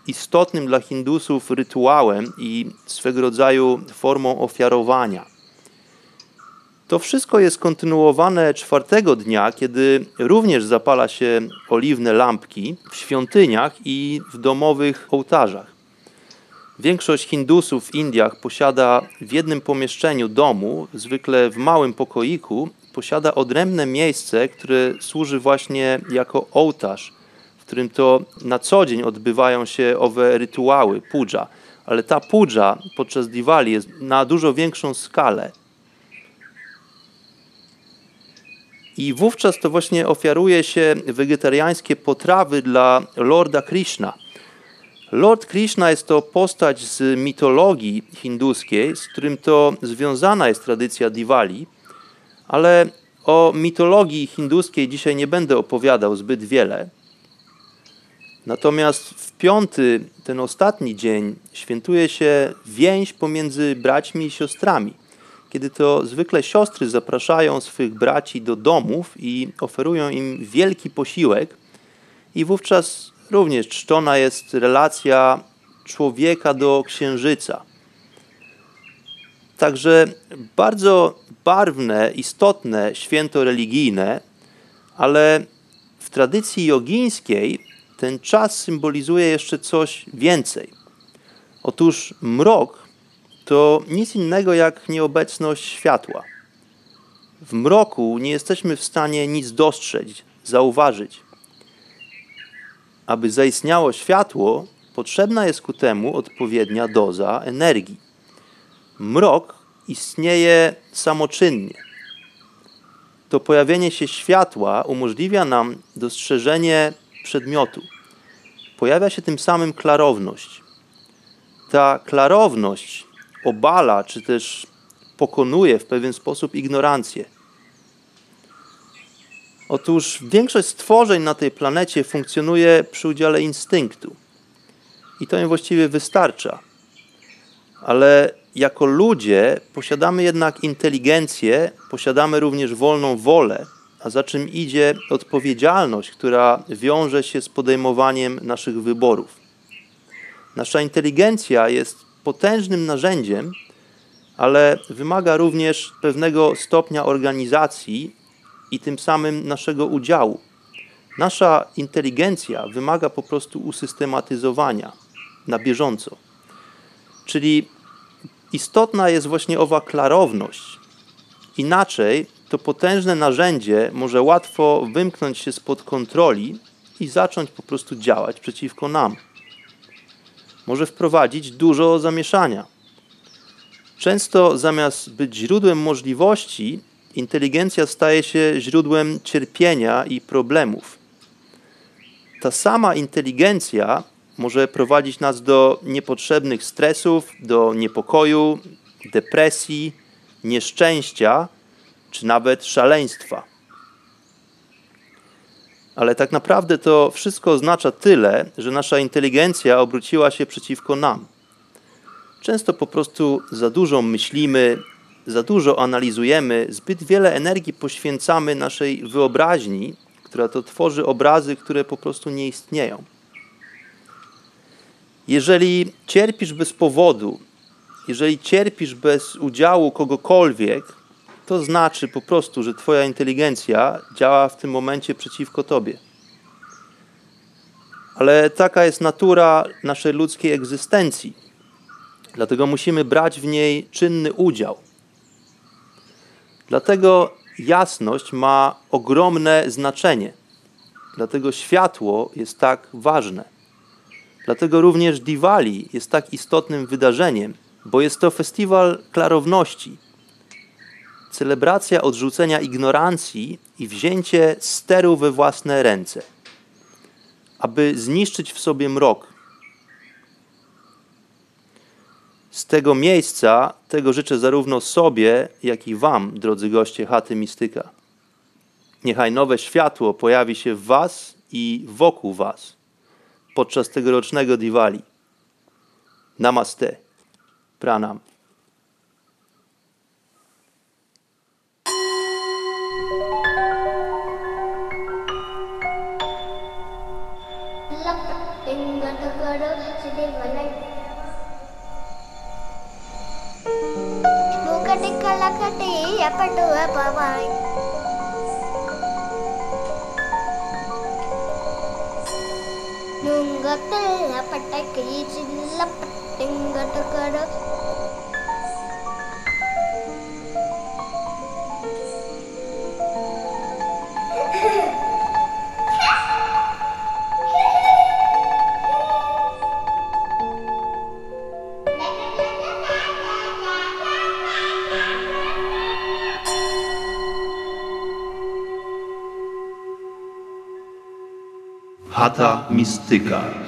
istotnym dla Hindusów rytuałem i swego rodzaju formą ofiarowania. To wszystko jest kontynuowane czwartego dnia, kiedy również zapala się oliwne lampki w świątyniach i w domowych ołtarzach. Większość Hindusów w Indiach posiada w jednym pomieszczeniu domu, zwykle w małym pokoiku, posiada odrębne miejsce, które służy właśnie jako ołtarz w którym to na co dzień odbywają się owe rytuały, puja. Ale ta puja podczas Diwali jest na dużo większą skalę. I wówczas to właśnie ofiaruje się wegetariańskie potrawy dla Lorda Krishna. Lord Krishna jest to postać z mitologii hinduskiej, z którym to związana jest tradycja Diwali, ale o mitologii hinduskiej dzisiaj nie będę opowiadał zbyt wiele. Natomiast w piąty, ten ostatni dzień, świętuje się więź pomiędzy braćmi i siostrami. Kiedy to zwykle siostry zapraszają swych braci do domów i oferują im wielki posiłek, i wówczas również czczona jest relacja człowieka do księżyca. Także bardzo barwne, istotne święto religijne, ale w tradycji jogińskiej ten czas symbolizuje jeszcze coś więcej. Otóż mrok to nic innego jak nieobecność światła. W mroku nie jesteśmy w stanie nic dostrzec, zauważyć. Aby zaistniało światło, potrzebna jest ku temu odpowiednia doza energii. Mrok istnieje samoczynnie. To pojawienie się światła umożliwia nam dostrzeżenie przedmiotu. Pojawia się tym samym klarowność. Ta klarowność obala, czy też pokonuje w pewien sposób ignorancję. Otóż większość stworzeń na tej planecie funkcjonuje przy udziale instynktu. I to im właściwie wystarcza. Ale jako ludzie posiadamy jednak inteligencję, posiadamy również wolną wolę a za czym idzie odpowiedzialność, która wiąże się z podejmowaniem naszych wyborów. Nasza inteligencja jest potężnym narzędziem, ale wymaga również pewnego stopnia organizacji i tym samym naszego udziału. Nasza inteligencja wymaga po prostu usystematyzowania na bieżąco. Czyli istotna jest właśnie owa klarowność, Inaczej to potężne narzędzie może łatwo wymknąć się spod kontroli i zacząć po prostu działać przeciwko nam. Może wprowadzić dużo zamieszania. Często zamiast być źródłem możliwości, inteligencja staje się źródłem cierpienia i problemów. Ta sama inteligencja może prowadzić nas do niepotrzebnych stresów, do niepokoju, depresji, nieszczęścia czy nawet szaleństwa. Ale tak naprawdę to wszystko oznacza tyle, że nasza inteligencja obróciła się przeciwko nam. Często po prostu za dużo myślimy, za dużo analizujemy, zbyt wiele energii poświęcamy naszej wyobraźni, która to tworzy obrazy, które po prostu nie istnieją. Jeżeli cierpisz bez powodu, jeżeli cierpisz bez udziału kogokolwiek, to znaczy po prostu, że Twoja inteligencja działa w tym momencie przeciwko Tobie. Ale taka jest natura naszej ludzkiej egzystencji. Dlatego musimy brać w niej czynny udział. Dlatego jasność ma ogromne znaczenie. Dlatego światło jest tak ważne. Dlatego również Diwali jest tak istotnym wydarzeniem, bo jest to festiwal klarowności. Celebracja odrzucenia ignorancji i wzięcie steru we własne ręce, aby zniszczyć w sobie mrok. Z tego miejsca tego życzę zarówno sobie, jak i Wam, drodzy goście chaty Mistyka. Niechaj nowe światło pojawi się w Was i wokół Was podczas tegorocznego Diwali. Namaste. Pranam. chapter 2 á bye bye nunga pilla patakki chilla pattinga takadu Chata Mistyka.